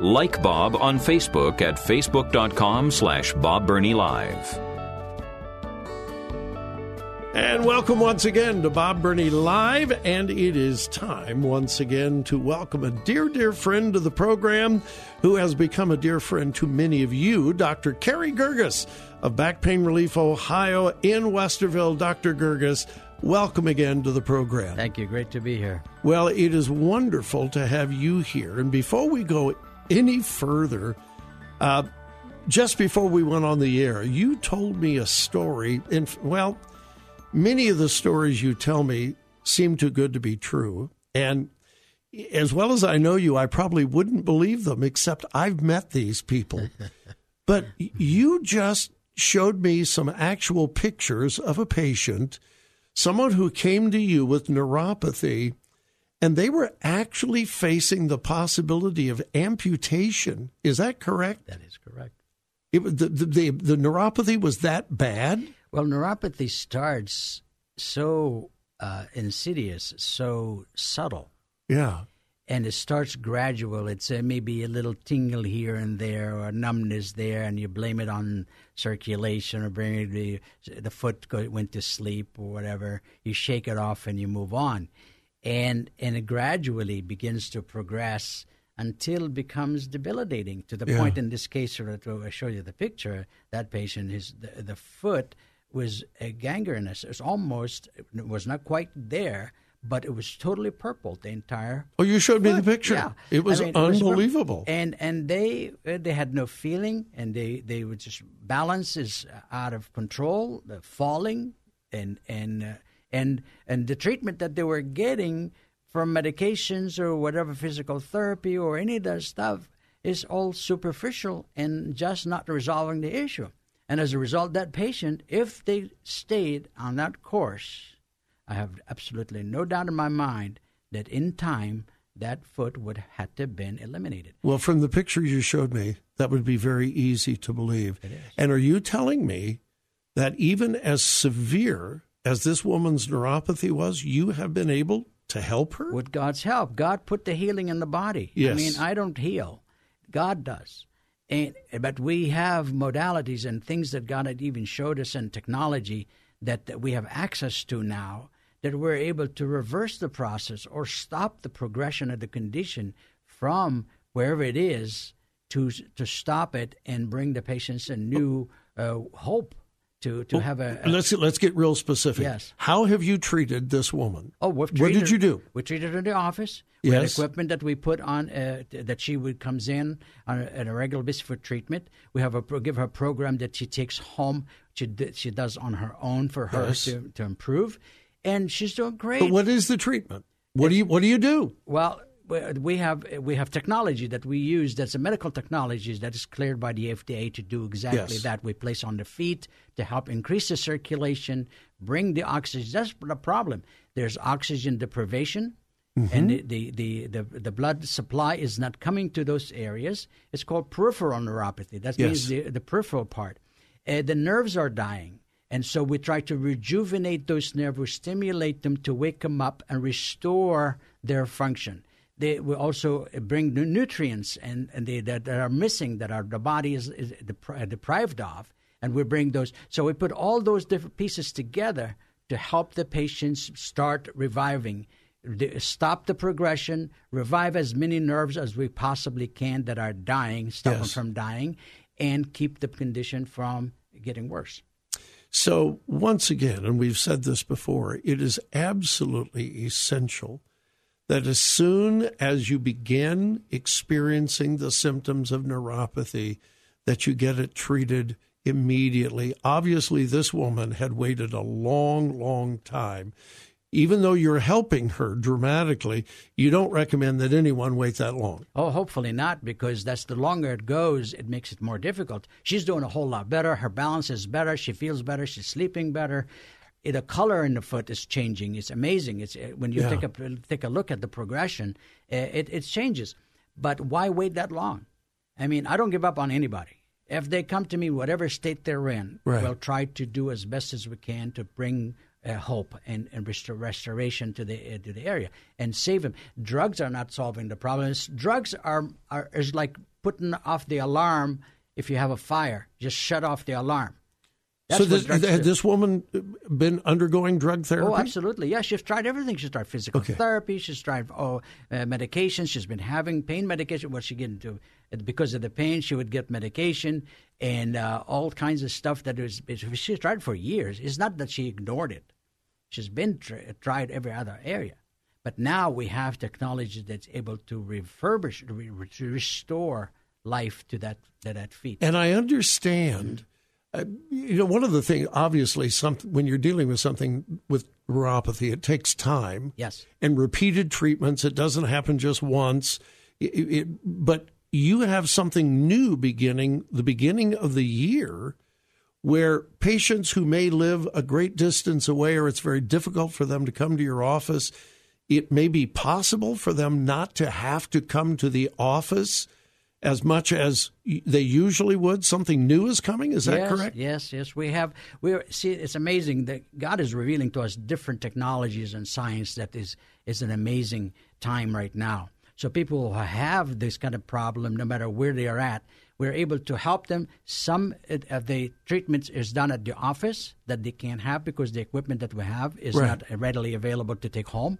Like Bob on Facebook at facebook.com slash Bob Burney Live. And welcome once again to Bob Burney Live. And it is time once again to welcome a dear, dear friend to the program who has become a dear friend to many of you, Dr. Carey Girgis of Back Pain Relief Ohio in Westerville. Dr. Girgis, welcome again to the program. Thank you. Great to be here. Well, it is wonderful to have you here. And before we go any further, uh, just before we went on the air, you told me a story. And well, many of the stories you tell me seem too good to be true. And as well as I know you, I probably wouldn't believe them, except I've met these people. but you just showed me some actual pictures of a patient, someone who came to you with neuropathy and they were actually facing the possibility of amputation. Is that correct? That is correct. It, the, the, the, the neuropathy was that bad? Well, neuropathy starts so uh, insidious, so subtle. Yeah. And it starts gradual. It's uh, maybe a little tingle here and there, or numbness there, and you blame it on circulation, or bring it the the foot go, went to sleep or whatever. You shake it off and you move on and and it gradually begins to progress until it becomes debilitating to the yeah. point in this case where I show you the picture that patient his the, the foot was a gangrenous it was almost it was not quite there but it was totally purple the entire oh you showed foot. me the picture yeah it was I mean, unbelievable it was and and they they had no feeling and they they were just balance is out of control falling and and uh, and and the treatment that they were getting from medications or whatever physical therapy or any of that stuff is all superficial and just not resolving the issue. And as a result, that patient, if they stayed on that course, I have absolutely no doubt in my mind that in time that foot would have to have been eliminated. Well, from the picture you showed me, that would be very easy to believe. And are you telling me that even as severe as this woman's neuropathy was, you have been able to help her? With God's help. God put the healing in the body. Yes. I mean, I don't heal, God does. And, but we have modalities and things that God had even showed us in technology that, that we have access to now that we're able to reverse the process or stop the progression of the condition from wherever it is to to stop it and bring the patients a new uh, hope to to well, have a, a, let's let's get real specific. Yes. How have you treated this woman? Oh, treated, what did you do? We treated her in the office. We yes. equipment that we put on uh, that she would comes in on a, on a regular basis for treatment. We have a give her a program that she takes home. She she does on her own for her yes. to to improve, and she's doing great. But what is the treatment? What it's, do you what do you do? Well we have we have technology that we use that's a medical technology that is cleared by the FDA to do exactly yes. that. We place on the feet to help increase the circulation, bring the oxygen. That's the problem. There's oxygen deprivation, mm-hmm. and the, the, the, the, the blood supply is not coming to those areas. It's called peripheral neuropathy. That yes. means the, the peripheral part. Uh, the nerves are dying. And so we try to rejuvenate those nerves, we stimulate them to wake them up and restore their function they will also bring nutrients and, and they, that, that, are missing that our the body is, is uh, deprived of, and we bring those. So we put all those different pieces together to help the patients start reviving, stop the progression, revive as many nerves as we possibly can that are dying, stop yes. them from dying, and keep the condition from getting worse. So, once again, and we've said this before, it is absolutely essential that as soon as you begin experiencing the symptoms of neuropathy, that you get it treated immediately. Obviously, this woman had waited a long, long time. even though you're helping her dramatically, you don't recommend that anyone wait that long. Oh, hopefully not, because that's the longer it goes, it makes it more difficult. She's doing a whole lot better. Her balance is better. She feels better. She's sleeping better. The color in the foot is changing. It's amazing. It's uh, when you Yeah. take a take a look at the progression, uh, it it changes. But why wait that long? I mean, I don't give up on anybody. If they come to me, whatever state they're in, Right. we'll try to do as best as we can to bring uh, hope and, and restor- restoration to the uh, to the area and save them. Drugs are not solving the problems. Drugs are, are is like putting off the alarm if you have a fire. Just shut off the alarm. That's so this, had this woman been undergoing drug therapy? Oh, absolutely. Yeah, she's tried everything. She's tried physical Okay. therapy. She's tried oh, uh, medication. She's been having pain medication. What she get into because of the pain, she would get medication and uh, all kinds of stuff that was. She tried for years. It's not that she ignored it. She's been tr- tried every other area, but now we have technology that's able to refurbish, re- re- to restore life to that to that feet. And I understand, uh, you know, one of the things, obviously, some, when you're dealing with something with neuropathy, it takes time. Yes. And repeated treatments. It doesn't happen just once. It, it, but you have something new beginning the beginning of the year where patients who may live a great distance away or it's very difficult for them to come to your office, it may be possible for them not to have to come to the office as much as they usually would. Something new is coming. Is that yes, correct? Yes, yes. We have. We are see. It's amazing that God is revealing to us different technologies and science that is is an amazing time right now. So people who have this kind of problem, no matter where they are at, we're able to help them. Some of the treatments is done at the office that they can't have because the equipment that we have is Right. not readily available to take home.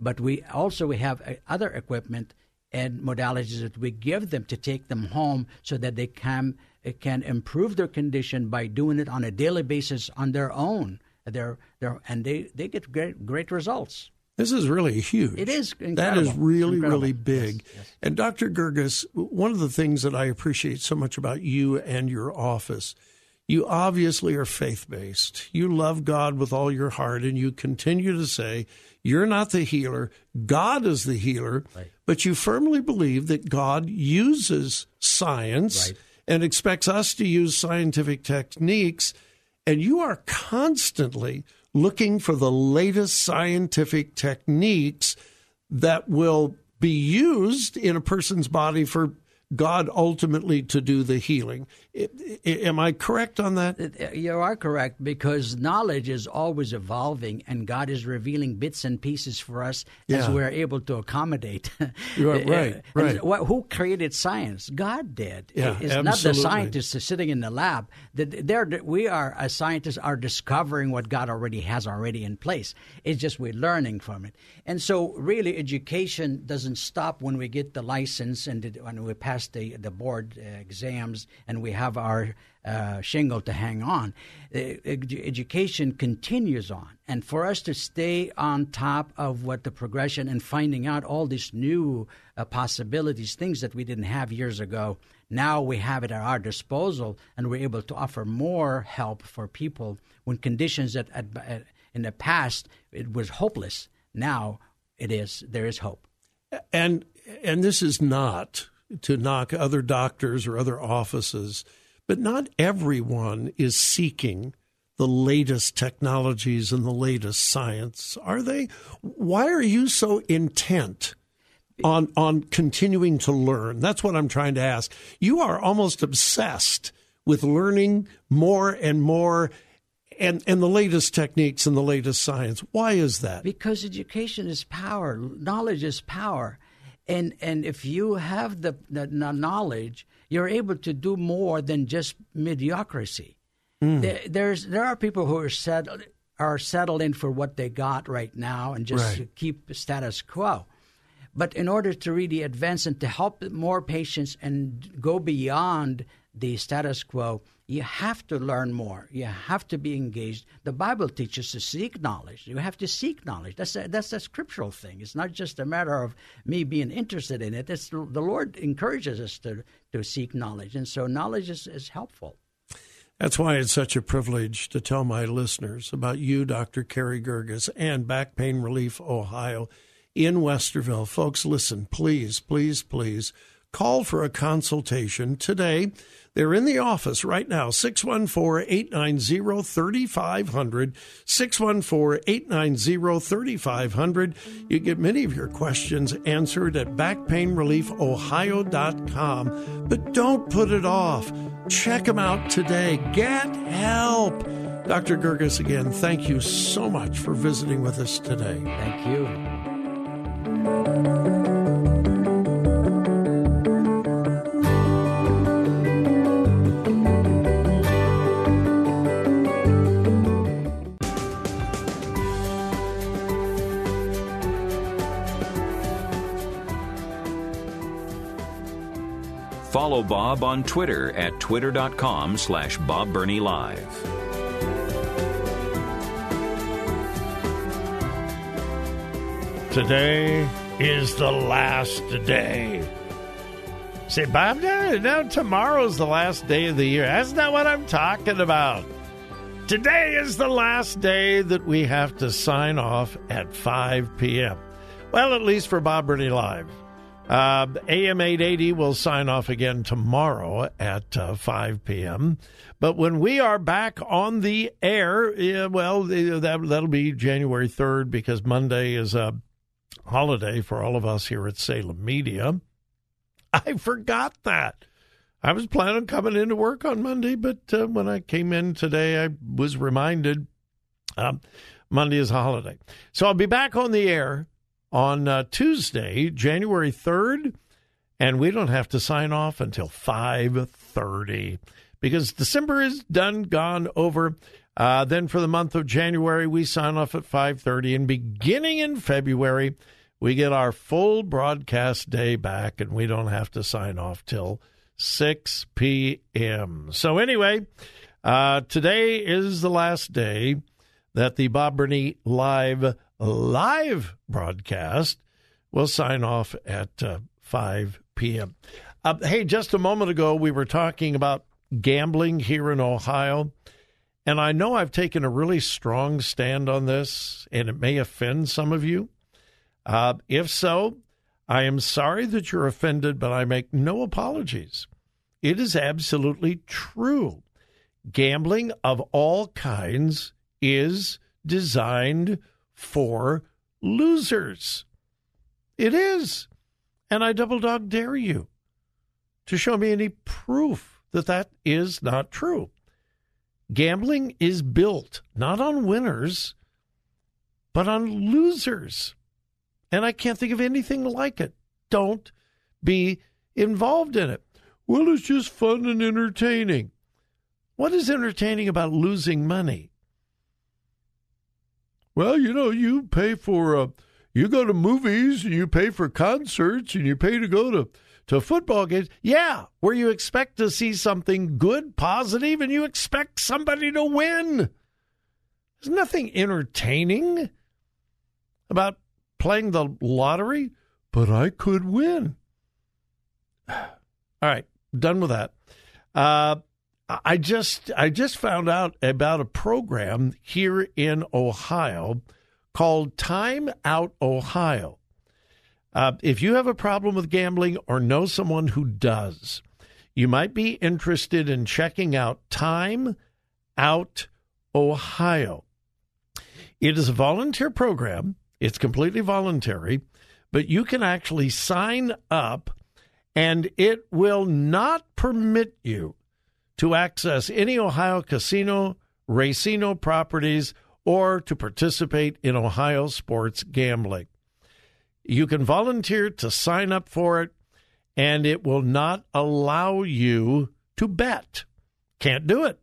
But we also we have uh, other equipment and modalities that we give them to take them home so that they can can improve their condition by doing it on a daily basis on their own. They're, they're, and they, they get great great results. This is really huge. It is That is really, really big. Yes, yes. And Dr. Girgis, one of the things that I appreciate so much about you and your office, you obviously are faith based. You love God with all your heart, and you continue to say, You're not the healer, God is the healer. But you firmly believe that God uses science Right. and expects us to use scientific techniques. And you are constantly looking for the latest scientific techniques that will be used in a person's body for God ultimately to do the healing. I- I- am I correct on that? Uh, You are correct because knowledge is always evolving, and God is revealing bits and pieces for us as we're able to accommodate. You are right, right. wh- Who created science? God did. Yeah, it's not the scientists sitting in the lab. The- They're, we are as scientists are discovering what God already has already in place. It's just we're learning from it, and so really education doesn't stop when we get the license and when we pass the the board uh, exams and we have our uh, shingle to hang on. Uh, edu- education continues on, and for us to stay on top of what the progression and finding out all these new uh, possibilities, things that we didn't have years ago. Now we have it at our disposal, and we're able to offer more help for people when conditions that at, at, in the past it was hopeless. Now it is. There is hope. and and this is not to knock other doctors or other offices, but not everyone is seeking the latest technologies and the latest science, are they? Why are you so intent on on continuing to learn? That's what I'm trying to ask. You are almost obsessed with learning more and more and and the latest techniques and the latest science. Why is that? Because education is power, knowledge is power, and and if you have the, the knowledge, you're able to do more than just mediocrity. Hmm. There, there's there are people who are settled are settled in for what they got right now and just Right. keep status quo. But in order to really advance and to help more patients and go beyond the status quo, you have to learn more. You have to be engaged. The Bible teaches to seek knowledge. You have to seek knowledge. That's a, that's a scriptural thing. It's not just a matter of me being interested in it. It's the Lord encourages us to to seek knowledge, and so knowledge is, is helpful. That's why it's such a privilege to tell my listeners about you, Dr. Carey Girgis, and Back Pain Relief Ohio in Westerville. Folks, listen, please, please, please call for a consultation today. They're in the office right now, 614 890 3500. 614 890 3500. You get many of your questions answered at backpainreliefohio.com. But don't put it off. Check them out today. Get help. Dr. Girgis, again, thank you so much for visiting with us today. Thank you. Follow Bob on Twitter at twitter.com slash Bob Burney Live. Today is the last day. Say, Bob, now, no, tomorrow's the last day of the year. That's not what I'm talking about. Today is the last day that we have to sign off at 5 p.m. Well, at least for Bob Burney Live. Uh, AM 880 will sign off again tomorrow at uh, 5 p.m. But when we are back on the air, yeah, well, that, that'll be January 3rd because Monday is a holiday for all of us here at Salem Media. I forgot that. I was planning on coming into work on Monday, but uh, when I came in today, I was reminded uh, Monday is a holiday. So I'll be back on the air on uh, Tuesday, January 3rd, and we don't have to sign off until 5:30 because December is done, gone, over. Uh, then for the month of January, we sign off at 5:30, and beginning in February, we get our full broadcast day back, and we don't have to sign off till 6 p.m. So anyway, uh, today is the last day that the Bob Burney Live live broadcast We'll sign off at uh, 5 p.m. Uh, hey, just a moment ago, we were talking about gambling here in Ohio. And I know I've taken a really strong stand on this, and it may offend some of you. Uh, if so, I am sorry that you're offended, but I make no apologies. It is absolutely true. Gambling of all kinds is designed for losers. It is. And I double dog dare you to show me any proof that that is not true. Gambling is built not on winners, but on losers. And I can't think of anything like it. Don't be involved in it. Well, it's just fun and entertaining. What is entertaining about losing money? Well, you know, you pay for, uh, you go to movies and you pay for concerts and you pay to go to, to football games. Yeah, where you expect to see something good, positive, and you expect somebody to win. There's nothing entertaining about playing the lottery, but I could win. All right, done with that. Uh, I just I just found out about a program here in Ohio called Time Out Ohio. Uh, if you have a problem with gambling or know someone who does, you might be interested in checking out Time Out Ohio. It is a volunteer program. It's completely voluntary, but you can actually sign up and it will not permit you to access any Ohio casino, racino properties, or to participate in Ohio sports gambling. You can volunteer to sign up for it, and it will not allow you to bet. Can't do it.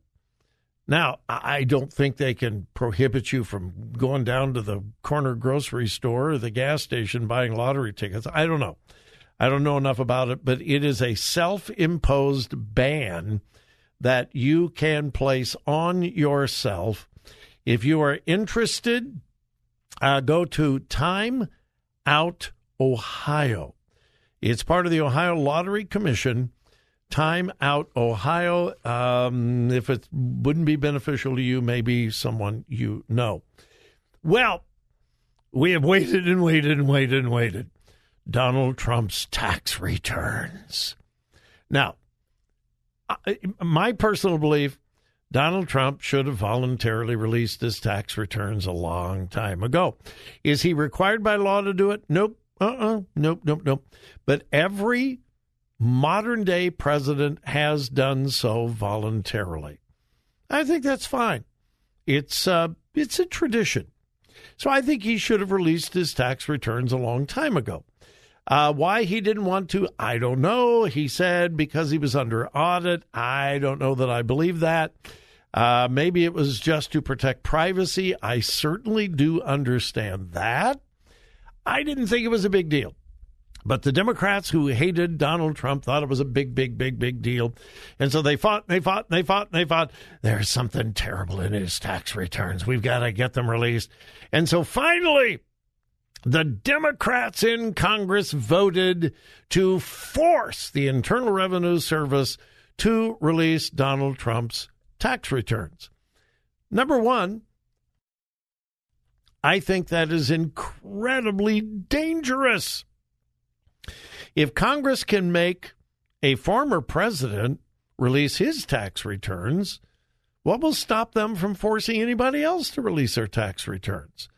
Now, I don't think they can prohibit you from going down to the corner grocery store or the gas station buying lottery tickets. I don't know. I don't know enough about it, but it is a self imposed ban that you can place on yourself. If you are interested, uh, go to Time Out Ohio. It's part of the Ohio Lottery Commission. Time Out Ohio. Um, if it wouldn't be beneficial to you, maybe someone you know. Well, we have waited and waited and waited and waited. Donald Trump's tax returns. Now, my personal belief Donald Trump should have voluntarily released his tax returns a long time ago. Is he required by law to do it? Nope. Uh uh-uh. uh. Nope, nope, nope. But every modern day president has done so voluntarily. I think that's fine. It's uh, it's a tradition. So I think he should have released his tax returns a long time ago. Uh, why he didn't want to, I don't know. He said because he was under audit. I don't know that I believe that. Uh, maybe it was just to protect privacy. I certainly do understand that. I didn't think it was a big deal. But the Democrats who hated Donald Trump thought it was a big, big, big, big deal. And so they fought, and they fought, and they fought, and they fought. There's something terrible in his tax returns. We've got to get them released. And so finally, the Democrats in Congress voted to force the Internal Revenue Service to release Donald Trump's tax returns. Number one, I think that is incredibly dangerous. If Congress can make a former president release his tax returns, what will stop them from forcing anybody else to release their tax returns?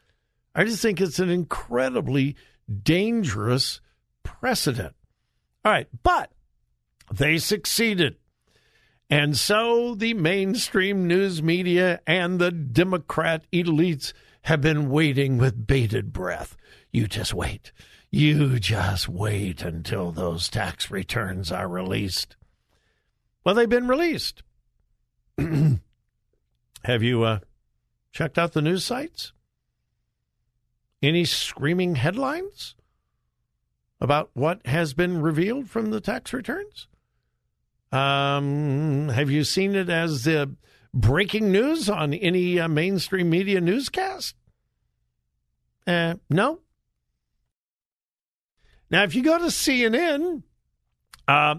I just think it's an incredibly dangerous precedent. All right, but they succeeded. And so the mainstream news media and the Democrat elites have been waiting with bated breath. You just wait. You just wait until those tax returns are released. Well, they've been released. have you uh, checked out the news sites? Any screaming headlines about what has been revealed from the tax returns? Um, have you seen it as uh, breaking news on any uh, mainstream media newscast? Uh, no. Now, if you go to CNN, uh,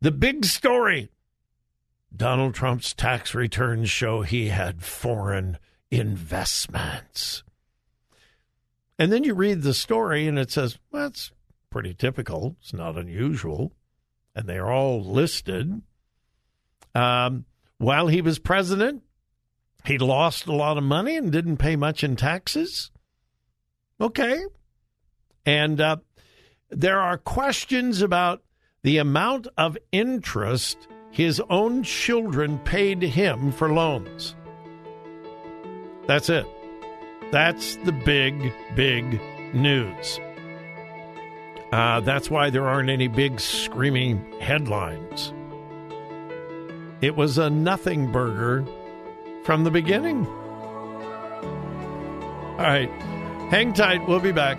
the big story Donald Trump's tax returns show he had foreign investments. And then you read the story and it says, well, that's pretty typical. It's not unusual and they're all listed. Um, while he was president, he lost a lot of money and didn't pay much in taxes. Okay. And uh, there are questions about the amount of interest his own children paid him for loans. That's it. That's the big, big news. Uh, that's why there aren't any big screaming headlines. It was a nothing burger from the beginning. All right. Hang tight. We'll be back.